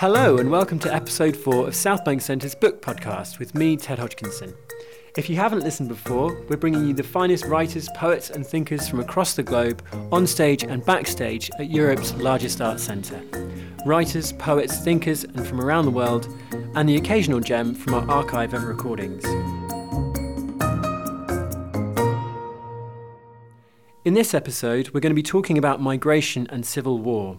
Hello, and welcome to episode four of Southbank Centre's book podcast with me, Ted Hodgkinson. If you haven't listened before, we're bringing you the finest writers, poets, and thinkers from across the globe, on stage and backstage at Europe's largest art centre. Writers, poets, thinkers, and from around the world, and the occasional gem from our archive of recordings. In this episode, we're going to be talking about migration and civil war.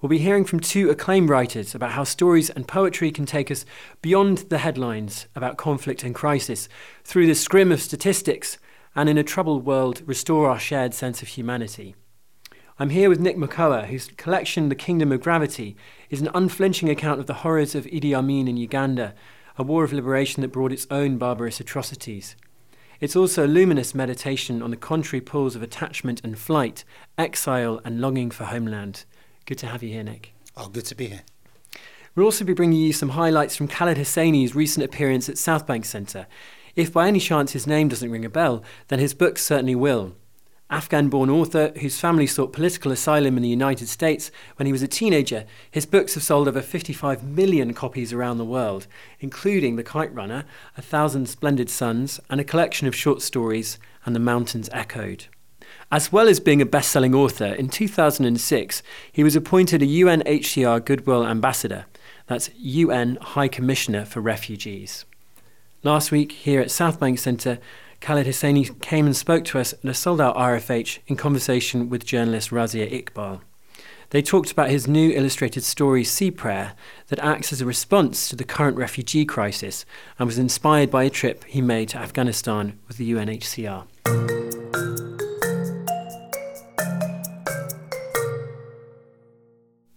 We'll be hearing from two acclaimed writers about how stories and poetry can take us beyond the headlines about conflict and crisis, through the scrim of statistics, and in a troubled world, restore our shared sense of humanity. I'm here with Nick Makoha, whose collection, The Kingdom of Gravity, is an unflinching account of the horrors of Idi Amin in Uganda, a war of liberation that brought its own barbarous atrocities. It's also a luminous meditation on the contrary pulls of attachment and flight, exile and longing for homeland. Good to have you here, Nick. Oh, good to be here. We'll also be bringing you some highlights from Khaled Hosseini's recent appearance at Southbank Centre. If by any chance his name doesn't ring a bell, then his book certainly will. Afghan born author whose family sought political asylum in the United States when he was a teenager, his books have sold over 55 million copies around the world, including The Kite Runner, A Thousand Splendid Suns, and a collection of short stories, And the Mountains Echoed. As well as being a best selling author, in 2006 he was appointed a UNHCR Goodwill Ambassador. That's UN High Commissioner for Refugees. Last week, here at Southbank Centre, Khaled Hosseini came and spoke to us at a sold out RFH in conversation with journalist Razia Iqbal. They talked about his new illustrated story, Sea Prayer, that acts as a response to the current refugee crisis and was inspired by a trip he made to Afghanistan with the UNHCR.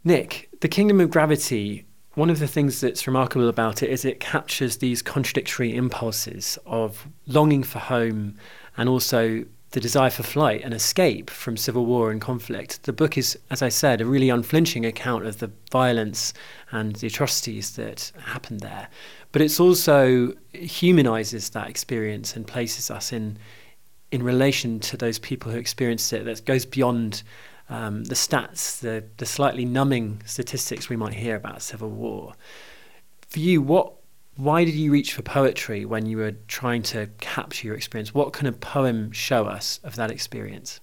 Nick, The Kingdom of Gravity, one of the things that's remarkable about it is it captures these contradictory impulses of longing for home and also the desire for flight and escape from civil war and conflict. The book is, as I said, a really unflinching account of the violence and the atrocities that happened there. But it's also humanizes that experience and places us in in relation to those people who experienced it that goes beyond um, the stats, the, the slightly numbing statistics we might hear about civil war. For you, what why did you reach for poetry when you were trying to capture your experience? What can a poem show us of that experience?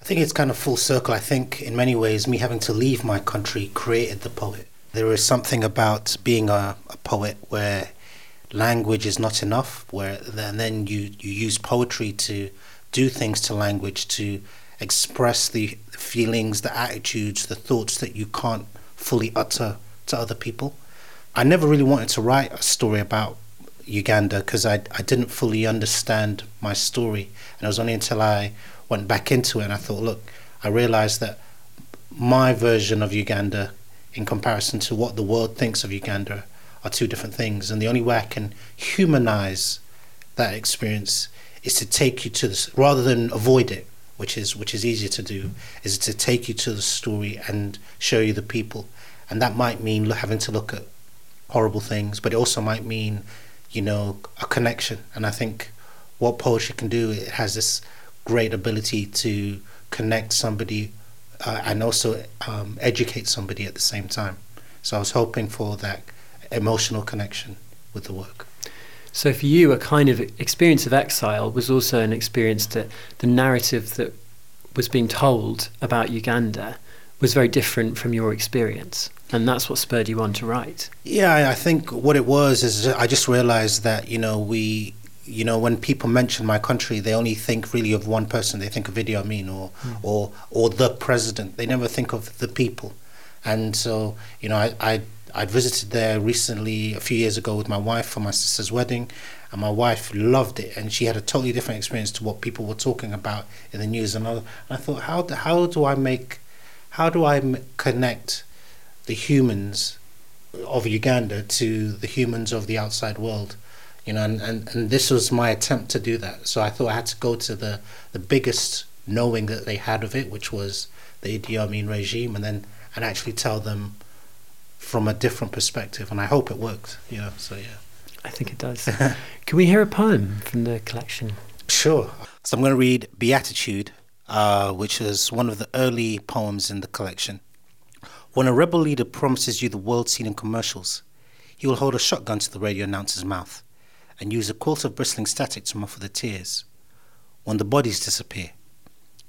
I think it's kind of full circle. I think in many ways, me having to leave my country created the poet. There is something about being a, a poet where language is not enough, where and then you, you use poetry to do things to language to express the feelings, the attitudes, the thoughts that you can't fully utter to other people. I never really wanted to write a story about Uganda because I, I didn't fully understand my story. And it was only until I went back into it and I thought, look, I realized that my version of Uganda in comparison to what the world thinks of Uganda are two different things. And the only way I can humanize that experience is to take you to this rather than avoid it which is which is easier to do, is to take you to the story and show you the people, and that might mean having to look at horrible things, but it also might mean, you know, a connection. And I think what poetry can do, it has this great ability to connect somebody uh, and also um, educate somebody at the same time. So I was hoping for that emotional connection with the work. So for you, a kind of experience of exile was also an experience that the narrative that was being told about Uganda was very different from your experience. And that's what spurred you on to write. Yeah, I think what it was is I just realized that, you know, we, you know, when people mention my country, they only think really of one person. They think of Idi Amin or, mm. or, or the president. They never think of the people. And so, you know, I, I I'd visited there recently a few years ago with my wife for my sister's wedding, and my wife loved it, and she had a totally different experience to what people were talking about in the news. And I, and I thought, how do, how do I make, how do I connect the humans of Uganda to the humans of the outside world? You know, and, and, and this was my attempt to do that. So I thought I had to go to the, the biggest knowing that they had of it, which was the Idi Amin regime, and then and actually tell them from a different perspective, and I hope it worked. Yeah, so yeah. I think it does. Can we hear a poem from the collection? Sure. So I'm going to read Beatitude, uh, which is one of the early poems in the collection. When a rebel leader promises you the world seen in commercials, he will hold a shotgun to the radio announcer's mouth and use a quilt of bristling static to muffle the tears. When the bodies disappear,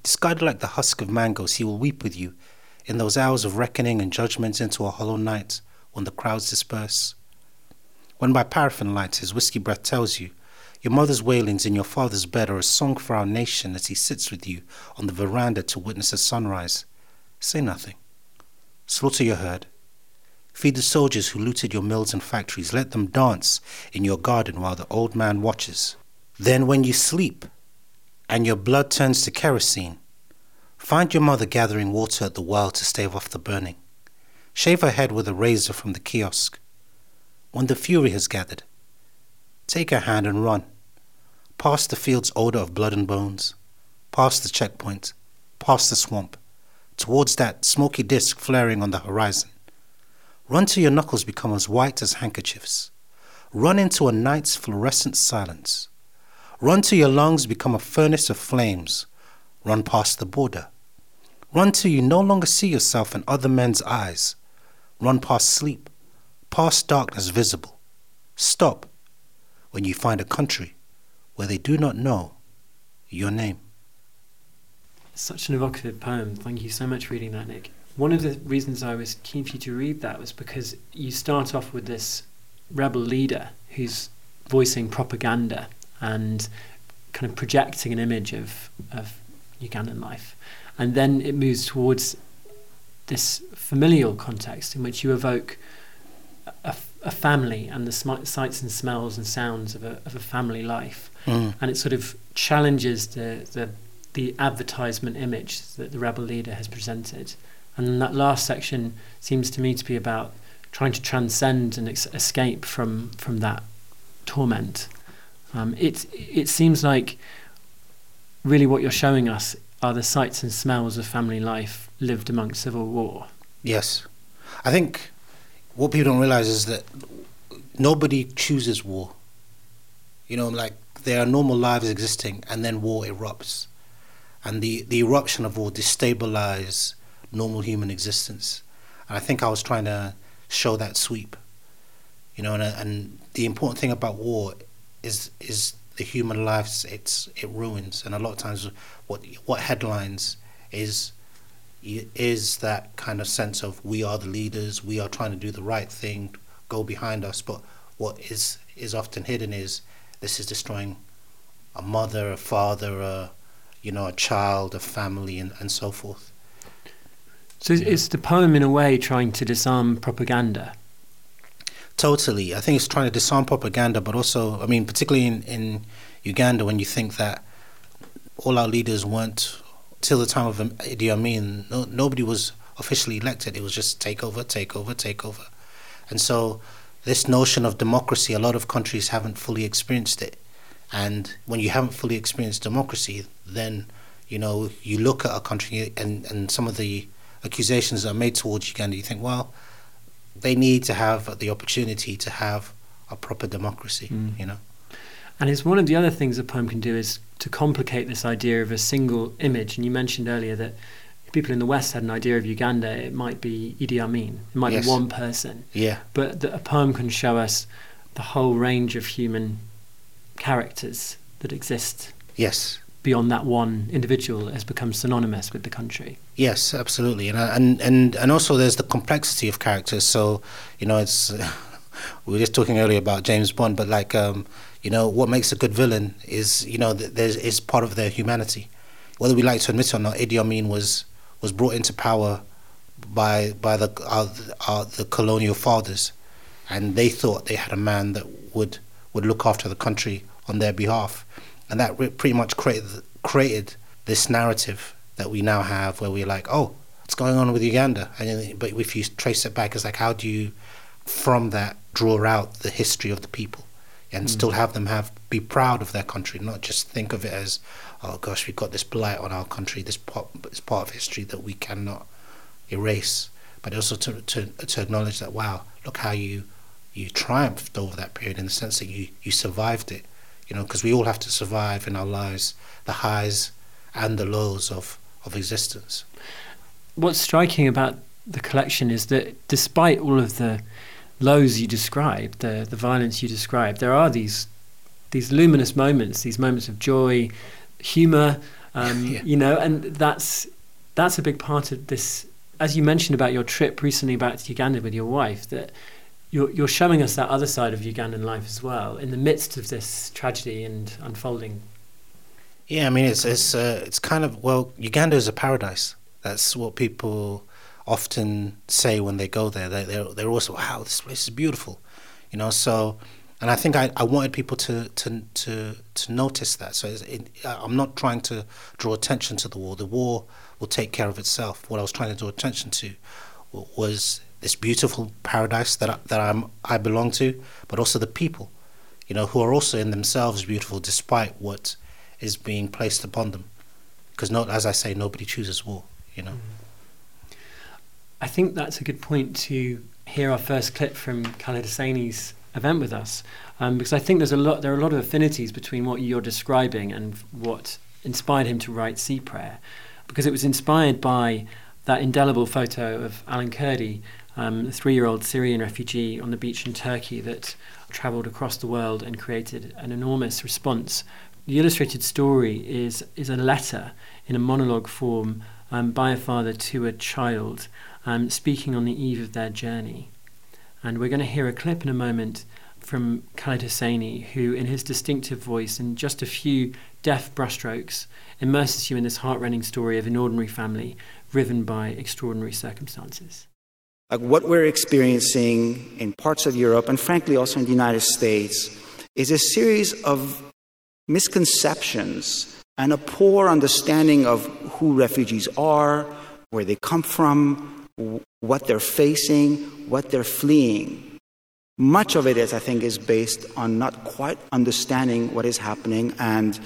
discarded like the husk of mangoes, he will weep with you in those hours of reckoning and judgment into a hollow night when the crowds disperse. When by paraffin light his whiskey breath tells you your mother's wailings in your father's bed are a song for our nation as he sits with you on the veranda to witness a sunrise, say nothing. Slaughter your herd. Feed the soldiers who looted your mills and factories. Let them dance in your garden while the old man watches. Then, when you sleep and your blood turns to kerosene, find your mother gathering water at the well to stave off the burning. Shave her head with a razor from the kiosk. When the fury has gathered, take her hand and run. Past the field's odor of blood and bones, past the checkpoint, past the swamp, towards that smoky disk flaring on the horizon. Run till your knuckles become as white as handkerchiefs. Run into a night's fluorescent silence. Run till your lungs become a furnace of flames. Run past the border. Run till you no longer see yourself in other men's eyes. Run past sleep, past darkness visible. Stop when you find a country where they do not know your name. Such an evocative poem. Thank you so much for reading that, Nick. One of the reasons I was keen for you to read that was because you start off with this rebel leader who's voicing propaganda and kind of projecting an image of, of Ugandan life. And then it moves towards this familial context in which you evoke a, a family and the sm- sights and smells and sounds of a, of a family life. Mm. And it sort of challenges the, the, the advertisement image that the rebel leader has presented. And that last section seems to me to be about trying to transcend and ex- escape from from that torment. Um, it it seems like really what you're showing us are the sights and smells of family life lived amongst civil war. Yes. I think what people don't realize is that nobody chooses war. You know, like there are normal lives existing and then war erupts. And the, the eruption of war destabilizes normal human existence. And I think I was trying to show that sweep. You know, and, and the important thing about war is is the human lives it's it ruins, and a lot of times what what headlines is is that kind of sense of we are the leaders, we are trying to do the right thing, go behind us. But what is is often hidden is this is destroying a mother, a father, a you know, a child, a family, and, and so forth. So yeah. is the poem in a way trying to disarm propaganda? Totally. I think it's trying to disarm propaganda, but also, I mean, particularly in, in Uganda, when you think that all our leaders weren't, till the time of Idi Amin, no, nobody was officially elected. It was just take over, take over, take over. And so, this notion of democracy, a lot of countries haven't fully experienced it. And when you haven't fully experienced democracy, then, you know, you look at a country and, and some of the accusations that are made towards Uganda, you think, well, they need to have the opportunity to have a proper democracy, mm. you know. And it's one of the other things a poem can do is to complicate this idea of a single image. And you mentioned earlier that if people in the West had an idea of Uganda, it might be Idi Amin. It might yes. be one person. Yeah. But a poem can show us the whole range of human characters that exist. Yes beyond that one individual has become synonymous with the country. Yes, absolutely, and and and and also there's the complexity of characters. So, you know, it's we were just talking earlier about James Bond, but like, um, you know, what makes a good villain is you know there's is part of their humanity, whether we like to admit it or not. Idi Amin was was brought into power by by the uh, uh, the colonial fathers, and they thought they had a man that would would look after the country on their behalf and that pretty much created created this narrative that we now have, where we're like, oh, what's going on with Uganda? And but if you trace it back, it's like, how do you, from that, draw out the history of the people, and mm. still have them have be proud of their country, not just think of it as, oh gosh, we've got this blight on our country, this part, this part of history that we cannot erase, but also to to to acknowledge that, wow, look how you you triumphed over that period in the sense that you you survived it you know, because we all have to survive in our lives the highs and the lows of, of existence. What's striking about the collection is that despite all of the lows you described, the the violence you described, there are these these luminous moments, these moments of joy, humor, um, yeah. you know, and that's that's a big part of this. As you mentioned about your trip recently back to Uganda with your wife, that you're you're showing us that other side of Ugandan life as well in the midst of this tragedy and unfolding. Yeah, I mean it's it's uh, it's kind of well, Uganda is a paradise. That's what people often say when they go there. They they're they're also wow, this place is beautiful, you know. So, and I think I, I wanted people to to to to notice that. So it, I'm not trying to draw attention to the war. The war will take care of itself. What I was trying to draw attention to was this beautiful paradise that I, that I'm I belong to, but also the people, you know, who are also in themselves beautiful despite what is being placed upon them. Because not, as I say, nobody chooses war. You know. I think that's a good point to hear our first clip from Khaled Hosseini's event with us, um, because I think there's a lot there are a lot of affinities between what you're describing and what inspired him to write Sea Prayer, because it was inspired by that indelible photo of Alan Kurdi um, a three year old Syrian refugee on the beach in Turkey that travelled across the world and created an enormous response. The illustrated story is, is a letter in a monologue form um, by a father to a child um, speaking on the eve of their journey. And we're going to hear a clip in a moment from Khaled Hosseini, who, in his distinctive voice, in just a few deft brushstrokes, immerses you in this heartrending story of an ordinary family riven by extraordinary circumstances. Like what we're experiencing in parts of Europe and frankly also in the United States is a series of misconceptions and a poor understanding of who refugees are, where they come from, what they're facing, what they're fleeing. Much of it is, I think, is based on not quite understanding what is happening, and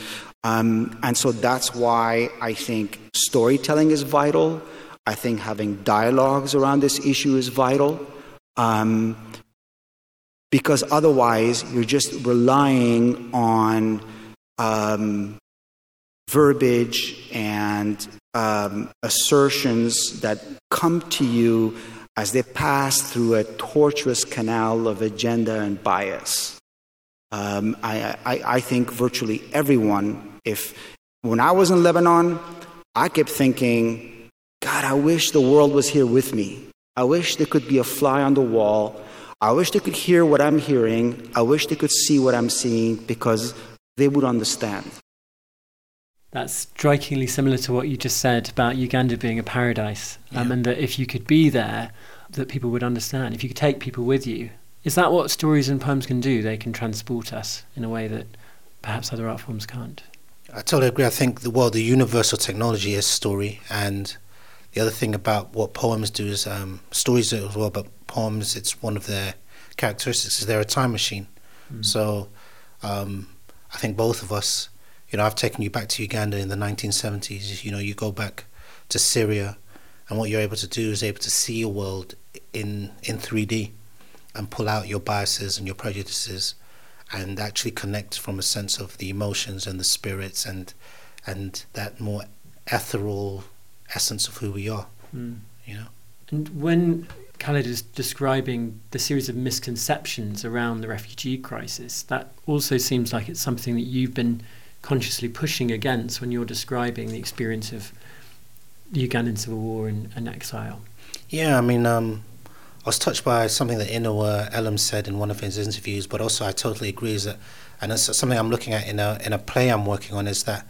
um, and so that's why I think storytelling is vital. I think having dialogues around this issue is vital um, because otherwise you're just relying on um, verbiage and um, assertions that come to you as they pass through a tortuous canal of agenda and bias. Um, I, I, I think virtually everyone, if when I was in Lebanon, I kept thinking, God, I wish the world was here with me. I wish there could be a fly on the wall. I wish they could hear what I'm hearing. I wish they could see what I'm seeing because they would understand. That's strikingly similar to what you just said about Uganda being a paradise, um, yeah. and that if you could be there, that people would understand. If you could take people with you, is that what stories and poems can do? They can transport us in a way that perhaps other art forms can't. I totally agree. I think the well, the universal technology is story, and the other thing about what poems do is um, stories do as well, but poems, it's one of their characteristics is they're a time machine. Mm. So um, I think both of us, you know, I've taken you back to Uganda in the 1970s. You know, you go back to Syria, and what you're able to do is able to see a world in in 3D and pull out your biases and your prejudices and actually connect from a sense of the emotions and the spirits and and that more ethereal essence of who we are. Mm. You know. And when Khaled is describing the series of misconceptions around the refugee crisis, that also seems like it's something that you've been consciously pushing against when you're describing the experience of the Ugandan civil war and, and exile. Yeah, I mean, um, I was touched by something that Inua Ellams said in one of his interviews, but also I totally agree is that, and it's something I'm looking at in a in a play I'm working on is that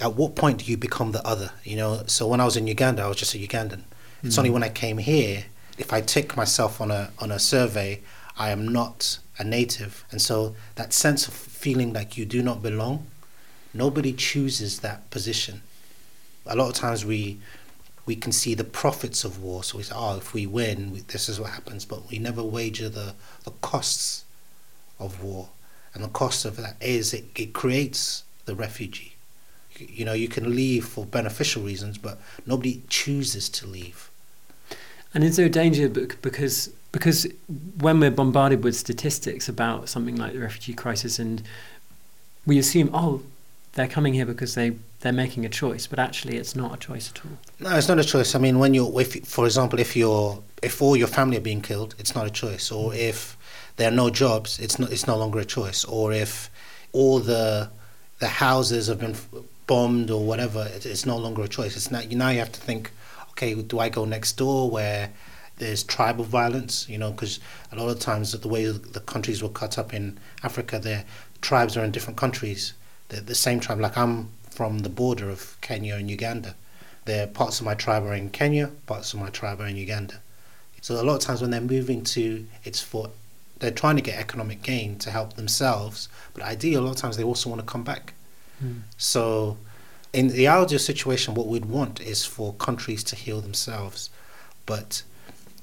at what point do you become the other? You know, so when I was in Uganda, I was just a Ugandan. Mm-hmm. It's only mm. when I came here, if I tick myself on a on a survey, I am not a native, and so that sense of feeling like you do not belong, nobody chooses that position. A lot of times we we can see the profits of war, so we say, oh, if we win, we, this is what happens, but we never wager the the costs of war, and the cost of that is it, it creates the refugee you know you can leave for beneficial reasons but nobody chooses to leave and is there a danger because because when we're bombarded with statistics about something like the refugee crisis and we assume oh they're coming here because they they're making a choice, but actually it's not a choice at all. No, it's not a choice. I mean, when you're, if, for example, if you're, if all your family are being killed, it's not a choice. Or if there are no jobs, it's not, it's no longer a choice. Or if all the, the houses have been bombed or whatever, it's no longer a choice. It's not. Now you have to think, okay, do I go next door where there's tribal violence? You know, because a lot of times the way the countries were cut up in Africa, their tribes are in different countries the, the same tribe. Like I'm from the border of Kenya and Uganda. There parts of my tribe are in Kenya, parts of my tribe are in Uganda. So a lot of times when they're moving to, it's for they're trying to get economic gain to help themselves, but ideally a lot of times they also want to come back. Mm. So in the ideal situation, what we'd want is for countries to heal themselves, but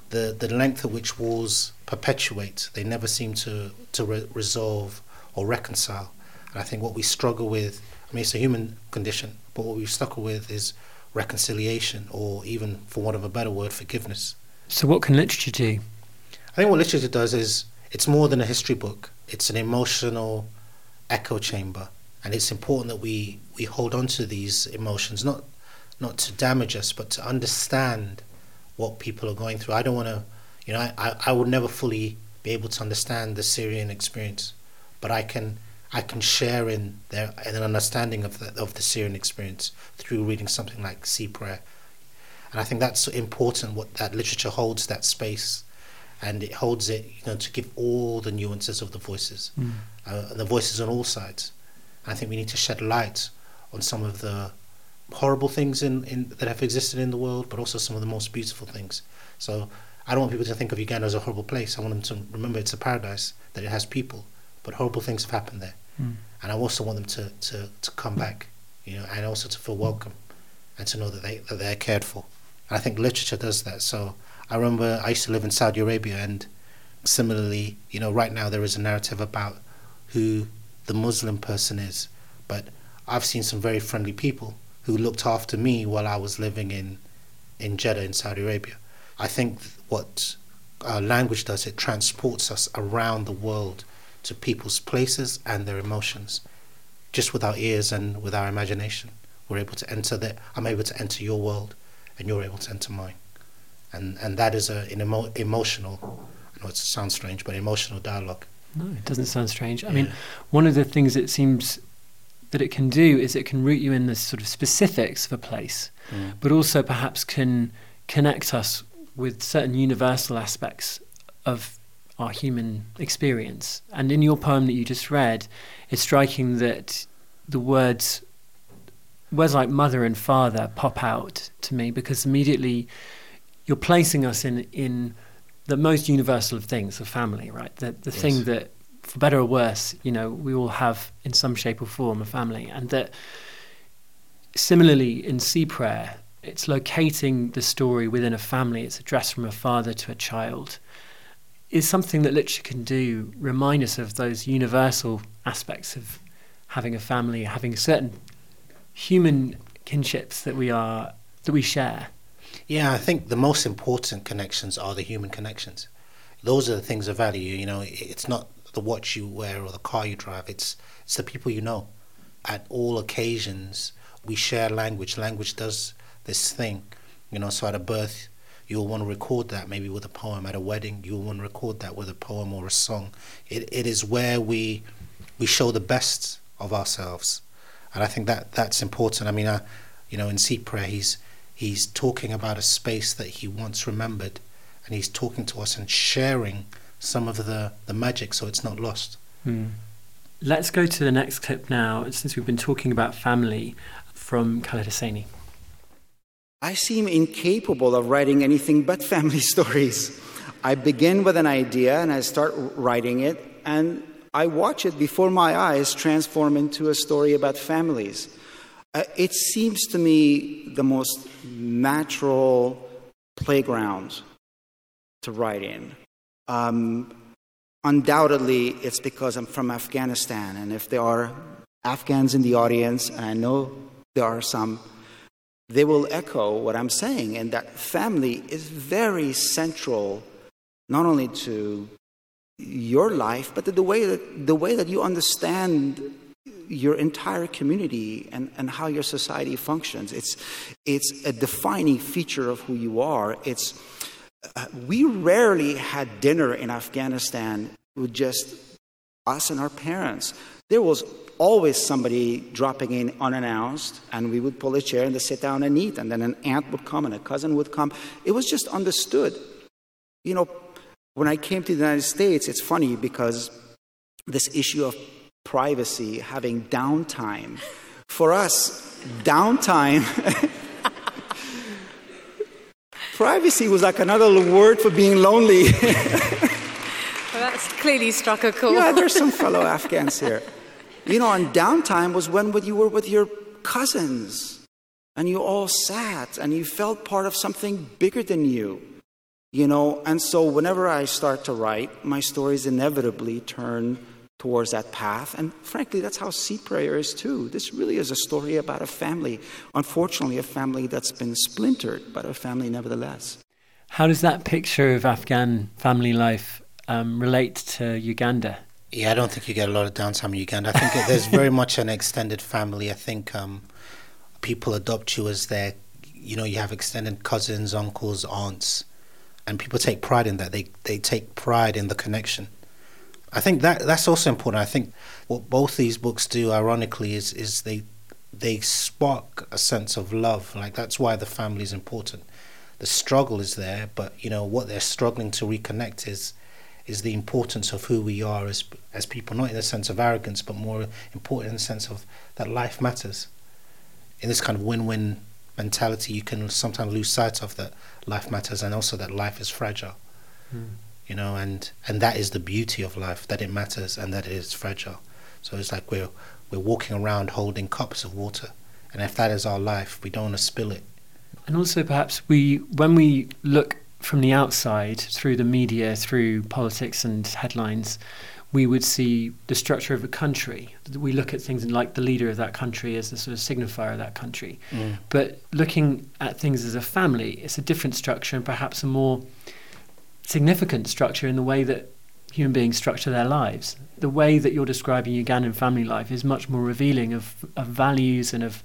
the the length at which wars perpetuate, they never seem to to re- resolve or reconcile. And I think what we struggle with, I mean, it's a human condition, but what we struggle with is reconciliation, or even, for want of a better word, forgiveness. So, what can literature do? I think what literature does is it's more than a history book. It's an emotional echo chamber, and it's important that we we hold on to these emotions, not not to damage us, but to understand what people are going through. I don't want to, you know, I, I, I would never fully be able to understand the Syrian experience, but I can I can share in their in an understanding of the of the Syrian experience through reading something like Sea Prayer, and I think that's important. What that literature holds that space, and it holds it, you know, to give all the nuances of the voices, mm. uh, the voices on all sides. I think we need to shed light on some of the horrible things in, in that have existed in the world, but also some of the most beautiful things. So I don't want people to think of Uganda as a horrible place. I want them to remember it's a paradise that it has people, but horrible things have happened there. Mm. And I also want them to, to, to come back, you know, and also to feel welcome and to know that, they, that they're cared for. And I think literature does that. So I remember I used to live in Saudi Arabia, and similarly, you know, right now there is a narrative about who the Muslim person is. But I've seen some very friendly people who looked after me while I was living in, in Jeddah in Saudi Arabia. I think what uh, language does, it transports us around the world to people's places and their emotions. Just with our ears and with our imagination, we're able to enter that. I'm able to enter your world, and you're able to enter mine. And and that is a, an emo- emotional. I know it sounds strange, but emotional dialogue. No, it doesn't sound strange. I yeah. mean, one of the things it seems that it can do is it can root you in the sort of specifics of a place, mm. but also perhaps can connect us with certain universal aspects of our human experience. And in your poem that you just read, it's striking that the words words like mother and father pop out to me because immediately you're placing us in in the most universal of things, the family, right? The the yes. thing that for better or worse, you know, we all have in some shape or form a family. And that similarly in Sea Prayer, it's locating the story within a family. It's addressed from a father to a child is something that literature can do remind us of those universal aspects of having a family, having certain human kinships that we are that we share. Yeah, I think the most important connections are the human connections. Those are the things of value. You know, it's not the watch you wear or the car you drive. It's it's the people you know. At all occasions, we share language. Language does this thing. You know, so at a birth, you'll want to record that maybe with a poem at a wedding you'll want to record that with a poem or a song it, it is where we we show the best of ourselves and i think that that's important i mean I, you know in Sea Prayer he's he's talking about a space that he once remembered and he's talking to us and sharing some of the the magic so it's not lost hmm. let's go to the next clip now since we've been talking about family from Khaled Hosseini I seem incapable of writing anything but family stories. I begin with an idea and I start writing it, and I watch it before my eyes transform into a story about families. Uh, it seems to me the most natural playground to write in. Um, undoubtedly, it's because I'm from Afghanistan, and if there are Afghans in the audience, and I know there are some, they will echo what I'm saying, and that family is very central not only to your life, but to the way that, the way that you understand your entire community and, and how your society functions. It's, it's a defining feature of who you are. It's, uh, we rarely had dinner in Afghanistan with just us and our parents. There was always somebody dropping in unannounced, and we would pull a chair and sit down and eat, and then an aunt would come and a cousin would come. It was just understood. You know, when I came to the United States, it's funny because this issue of privacy, having downtime, for us, downtime. privacy was like another word for being lonely. well, that's clearly struck a chord. Yeah, there's some fellow Afghans here. You know, and downtime was when you were with your cousins and you all sat and you felt part of something bigger than you. You know, and so whenever I start to write, my stories inevitably turn towards that path. And frankly, that's how Sea Prayer is too. This really is a story about a family. Unfortunately, a family that's been splintered, but a family nevertheless. How does that picture of Afghan family life um, relate to Uganda? Yeah, I don't think you get a lot of downtime in Uganda. I think there's very much an extended family. I think um, people adopt you as their, you know, you have extended cousins, uncles, aunts, and people take pride in that. They they take pride in the connection. I think that that's also important. I think what both these books do, ironically, is is they they spark a sense of love. Like that's why the family is important. The struggle is there, but you know what they're struggling to reconnect is is the importance of who we are as as people, not in the sense of arrogance, but more important in the sense of that life matters. In this kind of win-win mentality, you can sometimes lose sight of that life matters, and also that life is fragile. Mm. You know, and and that is the beauty of life, that it matters and that it is fragile. So it's like we're we're walking around holding cups of water, and if that is our life, we don't want to spill it. And also, perhaps we, when we look from the outside through the media, through politics and headlines, we would see the structure of a country. We look at things like the leader of that country as the sort of signifier of that country. Mm. But looking at things as a family, it's a different structure and perhaps a more significant structure in the way that human beings structure their lives. The way that you're describing Ugandan family life is much more revealing of, of values and of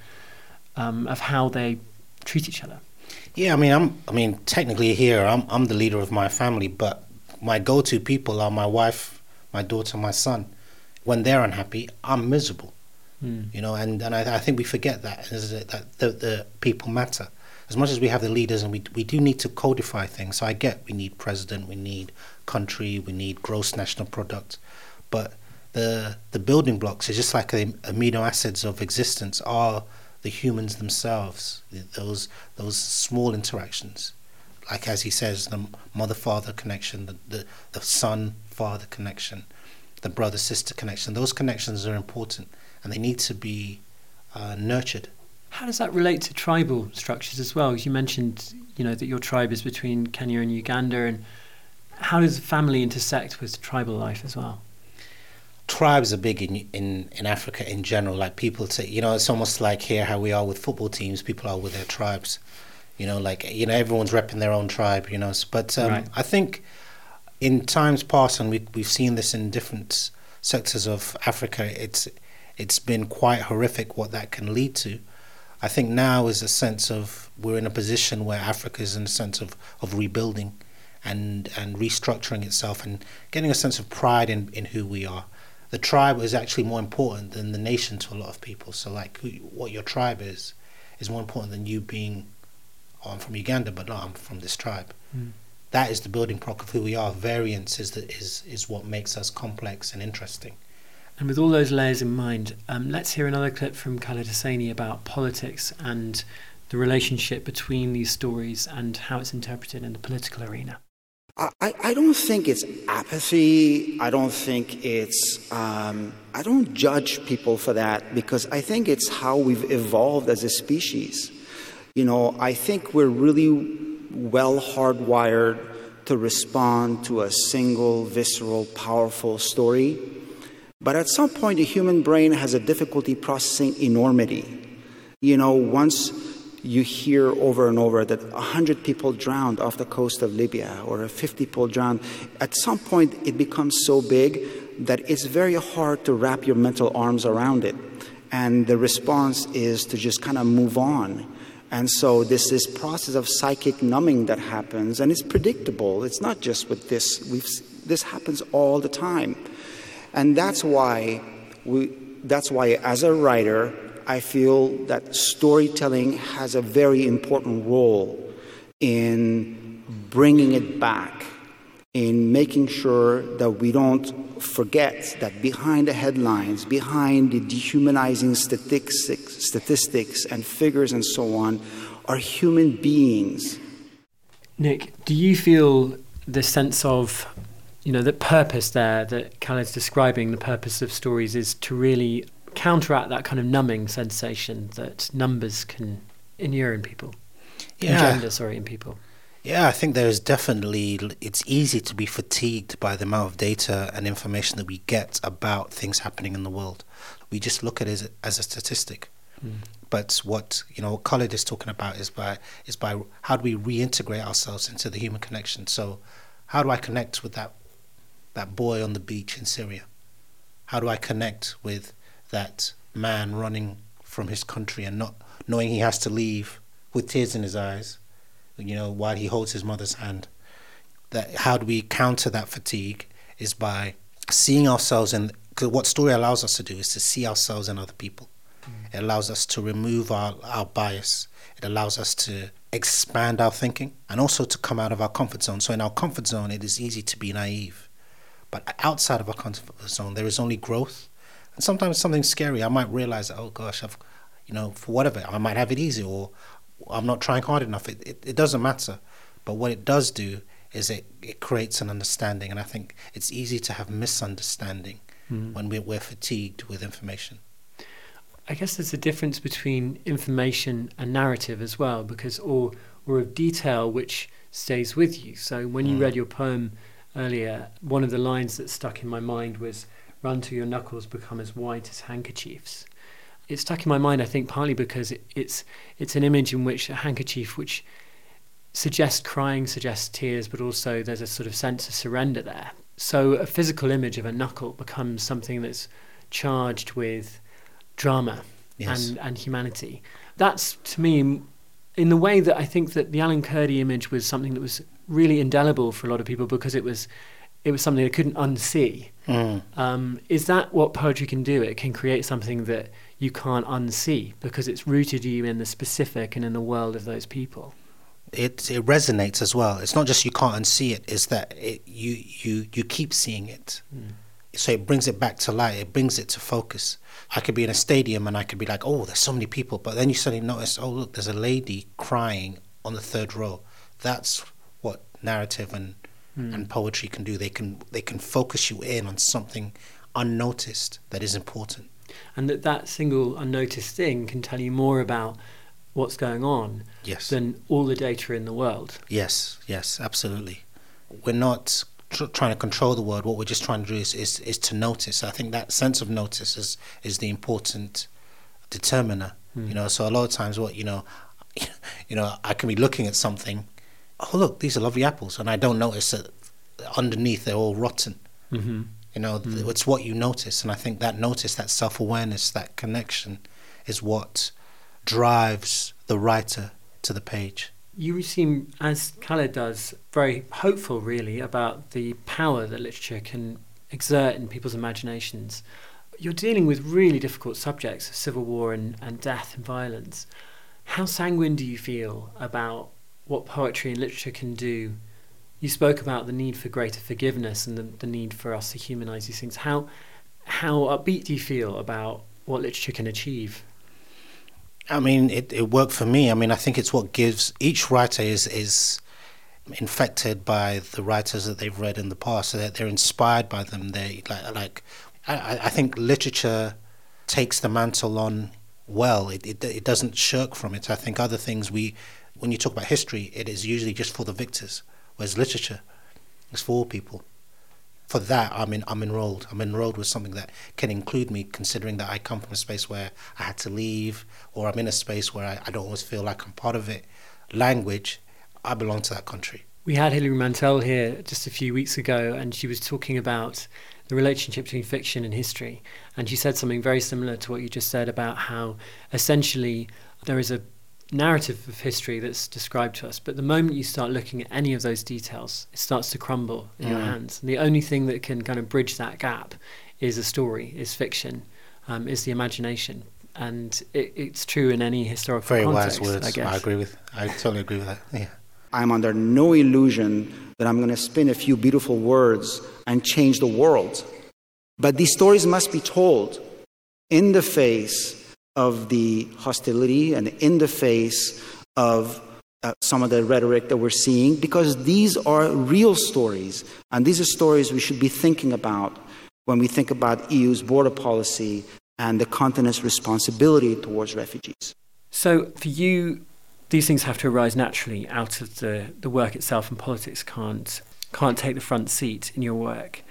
um, of how they treat each other. Yeah, I mean, I'm. I mean, technically here, I'm. I'm the leader of my family, but my go-to people are my wife, my daughter, my son. When they're unhappy, I'm miserable. Mm. You know, and and I, I think we forget that that the, the people matter. As much as we have the leaders, and we we do need to codify things. So I get we need president, we need country, we need gross national product, but the the building blocks is just like the amino acids of existence are the humans themselves, those those small interactions, like as he says, the mother father connection, the, the, the son father connection, the brother sister connection. Those connections are important, and they need to be uh, nurtured. How does that relate to tribal structures as well? You mentioned, you know, that your tribe is between Kenya and Uganda, and how does family intersect with tribal life as well? tribes are big in, in in Africa in general. Like people say, you know, it's almost like here how we are with football teams. People are with their tribes. You know, like you know, everyone's repping their own tribe. You know, but um, right. I think in times past, and we we've seen this in different sectors of Africa, it's it's been quite horrific what that can lead to. I think now is a sense of we're in a position where Africa is in a sense of, of rebuilding and and restructuring itself and getting a sense of pride in, in who we are the tribe is actually more important than the nation to a lot of people. So like who, what your tribe is is more important than you being oh, I'm from Uganda, but no, I'm from this tribe. Mm. That is the building block of who we are. Variance is the, is is what makes us complex and interesting. And with all those layers in mind, um, let's hear another clip from Khaled Hosseini about politics and the relationship between these stories and how it's interpreted in the political arena. I, I don't think it's apathy. I don't think it's, um, I don't judge people for that because I think it's how we've evolved as a species. You know, I think we're really well hardwired to respond to a single, visceral, powerful story. But at some point, the human brain has a difficulty processing enormity. You know, once you hear over and over that 100 people drowned off the coast of Libya or 50 people drowned. At some point, it becomes so big that it's very hard to wrap your mental arms around it. and the response is to just kind of move on. And so this this process of psychic numbing that happens, and it's predictable. It's not just with this. We've, this happens all the time, and that's why we. That's why, as a writer, I feel that storytelling has a very important role in bringing it back, in making sure that we don't forget that behind the headlines, behind the dehumanizing statistics, statistics and figures and so on, are human beings. Nick, do you feel the sense of, you know, the purpose there that Khaled's describing, the purpose of stories is to really counteract that kind of numbing sensation that numbers can inure in people. Yeah. Engender, sorry, in people. Yeah, I think there is definitely, it's easy to be fatigued by the amount of data and information that we get about things happening in the world. We just look at it as, as a statistic. Mm. But what you know, what Khaled is talking about is by is by how do we reintegrate ourselves into the human connection. So, how do I connect with that that boy on the beach in Syria? How do I connect with that man running from his country and not knowing he has to leave with tears in his eyes, you know, while he holds his mother's hand. That how do we counter that fatigue is by seeing ourselves in because what story allows us to do is to see ourselves in other people. Mm. It allows us to remove our, our bias. It allows us to expand our thinking and also to come out of our comfort zone. So in our comfort zone, it is easy to be naive. But outside of our comfort zone, there is only growth and sometimes something scary. I might realize that, oh gosh, I've, you know, for whatever, I might have it easy or I'm not trying hard enough. It, it, it doesn't matter. But what it does do is it, it creates an understanding. And I think it's easy to have misunderstanding mm. when we're, we're fatigued with information. I guess there's a difference between information and narrative as well, because or or of detail which stays with you. So when you mm. read your poem earlier, one of the lines that stuck in my mind was run till your knuckles become as white as handkerchiefs. It stuck in my mind, I think, partly because it, it's it's an image in which a handkerchief, which suggests crying, suggests tears, but also there's a sort of sense of surrender there. So a physical image of a knuckle becomes something that's charged with drama yes. and, and humanity. That's to me, in the way that I think that the Alan Kurdi image was something that was really indelible for a lot of people because it was it was something they couldn't unsee. Mm. Um, is that what poetry can do? It can create something that you can't unsee because it's rooted you in the specific and in the world of those people. It it resonates as well. It's not just you can't unsee it; it's that it, you you you keep seeing it. Mm. So it brings it back to light. It brings it to focus. I could be in a stadium and I could be like, "Oh, there's so many people," but then you suddenly notice, "Oh, look, there's a lady crying on the third row." That's narrative and mm. and poetry can do. They can they can focus you in on something unnoticed that is important. And that that single unnoticed thing can tell you more about what's going on yes. than all the data in the world. Yes, yes, absolutely. We're not tr- trying to control the world. What we're just trying to do is, is, is to notice. I think that sense of notice is, is the important determiner. Mm. You know, so a lot of times, what you know, you know, I can be looking at something oh look, these are lovely apples, and I don't notice that underneath they're all rotten. Mm-hmm. You know, mm-hmm. it's what you notice, and I think that notice, that self awareness, that connection, is what drives the writer to the page. You seem, as Khaled does, very hopeful, really, about the power that literature can exert in people's imaginations. You're dealing with really difficult subjects of civil war and, and death and violence. How sanguine do you feel about what poetry and literature can do. You spoke about the need for greater forgiveness and the, the need for us to humanize these things. How how upbeat do you feel about what literature can achieve? I mean, it, it worked for me. I mean, I think it's what gives each writer is is infected by the writers that they've read in the past, so that they're inspired by them. They like like I, I think literature takes the mantle on well. It, it it doesn't shirk from it. I think other things we when you talk about history, it is usually just for the victors, whereas literature is for all people. For that, I'm in, I'm enrolled. I'm enrolled with something that can include me, considering that I come from a space where I had to leave, or I'm in a space where I, I don't always feel like I'm part of it. Language, I belong to that country. We had Hilary Mantel here just a few weeks ago, and she was talking about the relationship between fiction and history. And she said something very similar to what you just said about how essentially there is a narrative of history that's described to us, but the moment you start looking at any of those details, it starts to crumble in mm. your hands. And the only thing that can kind of bridge that gap is a story, is fiction, um, is the imagination. And it, it's true in any historical Very context, wise words. I, guess. I agree with. I totally agree with that. Yeah. I'm under no illusion that I'm going to spin a few beautiful words and change the world. But these stories must be told in the face of the hostility and in the face of uh, some of the rhetoric that we're seeing, because these are real stories. And these are stories we should be thinking about when we think about EU's border policy and the continent's responsibility towards refugees. So, for you, these things have to arise naturally out of the, the work itself, and politics can't can't take the front seat in your work.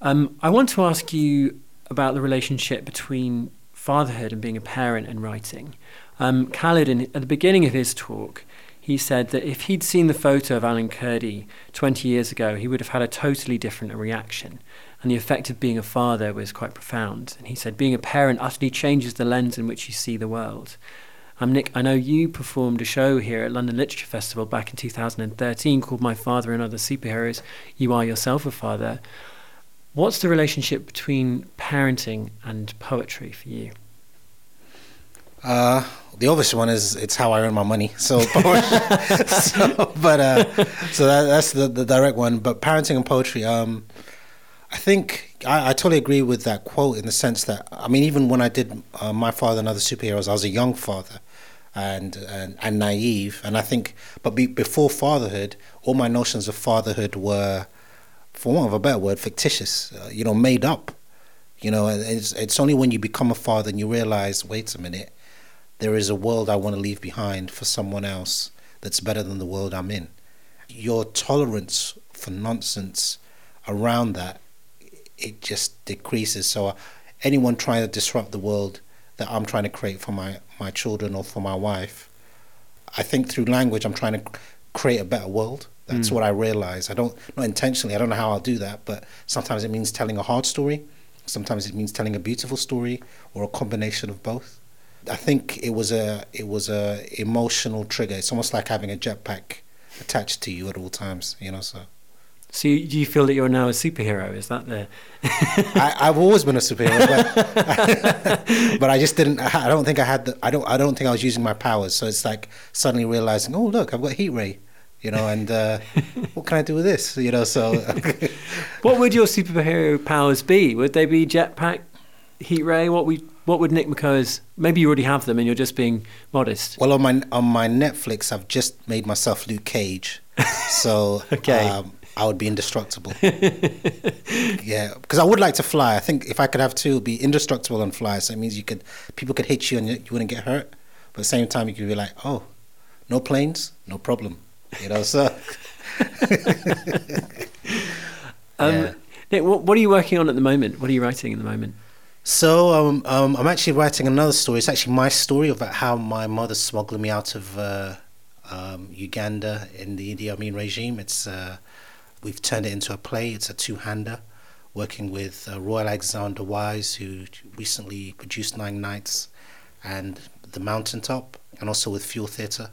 Um, I want to ask you about the relationship between fatherhood and being a parent and writing. Um, Khaled, in, at the beginning of his talk, he said that if he'd seen the photo of Alan Kurdi 20 years ago, he would have had a totally different reaction. And the effect of being a father was quite profound. And he said, being a parent utterly changes the lens in which you see the world. Um, Nick, I know you performed a show here at London Literature Festival back in 2013 called My Father and Other Superheroes. You are yourself a father. What's the relationship between parenting and poetry for you? Uh, the obvious one is it's how I earn my money. So, so but uh, so that, that's the, the direct one. But parenting and poetry, um, I think I, I, totally agree with that quote in the sense that I mean, even when I did uh, my father and other superheroes, I was a young father, and and, and naive. And I think, but be, before fatherhood, all my notions of fatherhood were, for want of a better word, fictitious. Uh, you know, made up. You know, it's it's only when you become a father and you realize, wait a minute, there is a world I want to leave behind for someone else that's better than the world I'm in. Your tolerance for nonsense around that, it just decreases. So, uh, anyone trying to disrupt the world that I'm trying to create for my my children or for my wife. I think through language, I'm trying to create a better world. That's mm. what I realize. I don't, not intentionally, I don't know how I'll do that, but sometimes it means telling a hard story. Sometimes it means telling a beautiful story or a combination of both. I think it was a it was a emotional trigger. It's almost like having a jetpack attached to you at all times, you know. So so you, do you feel that you're now a superhero? Is that the? I, have always been a superhero, but, but I just didn't. I don't think I had the. I don't. I don't think I was using my powers. So it's like suddenly realizing, oh look, I've got heat ray, you know, and uh, what can I do with this? You know, so. what would your superhero powers be? Would they be jetpack, heat ray? What we what would Nick Makoha's? Maybe you already have them, and you're just being modest. Well, on my on my Netflix, I've just made myself Luke Cage. So okay. Um, I would be indestructible. yeah, because I would like to fly. I think if I could have two, it'd be indestructible and fly. So it means you could people could hit you and you wouldn't get hurt. But at the same time, you could be like, oh, no planes, no problem. You know, so. um, yeah. Nick, what, what are you working on at the moment? What are you writing at the moment? So um, um, I'm actually writing another story. It's actually my story about how my mother smuggled me out of uh, um, Uganda in the Idi Amin regime. It's uh, We've turned it into a play. It's a two-hander, working with uh, Roy Alexander Weise, who recently produced Nine Nights and The Mountaintop, and also with Fuel Theatre.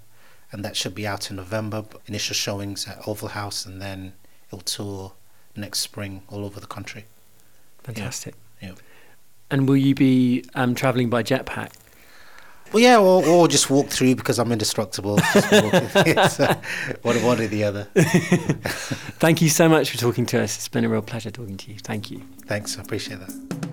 And that should be out in November. Initial showings at Oval House, and then it'll tour next spring all over the country. Fantastic. Yeah. yeah. And will you be um, travelling by jetpack? Well, yeah, or, or just walk through because I'm indestructible. so, one, one or the other. Thank you so much for talking to us. It's been a real pleasure talking to you. Thank you. Thanks. I appreciate that.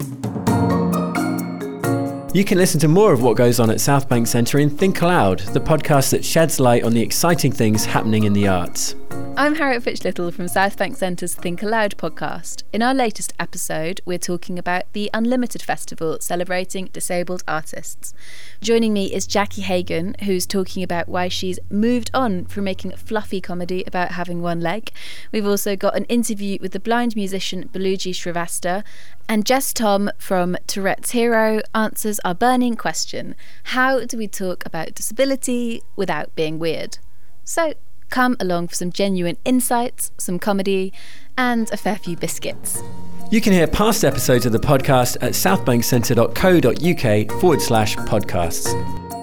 You can listen to more of what goes on at Southbank Centre in Think Aloud, the podcast that sheds light on the exciting things happening in the arts. I'm Harriet Fitch-Little from Southbank Centre's Think Aloud podcast. In our latest episode, we're talking about the Unlimited Festival celebrating disabled artists. Joining me is Jackie Hagan, who's talking about why she's moved on from making fluffy comedy about having one leg. We've also got an interview with the blind musician Baluji Shrivastava, and Jess Thom from Touretteshero answers our burning question How do we talk about disability without being weird? So, come along for some genuine insights, some comedy, and a fair few biscuits. You can hear past episodes of the podcast at southbankcentre.co.uk forward slash podcasts.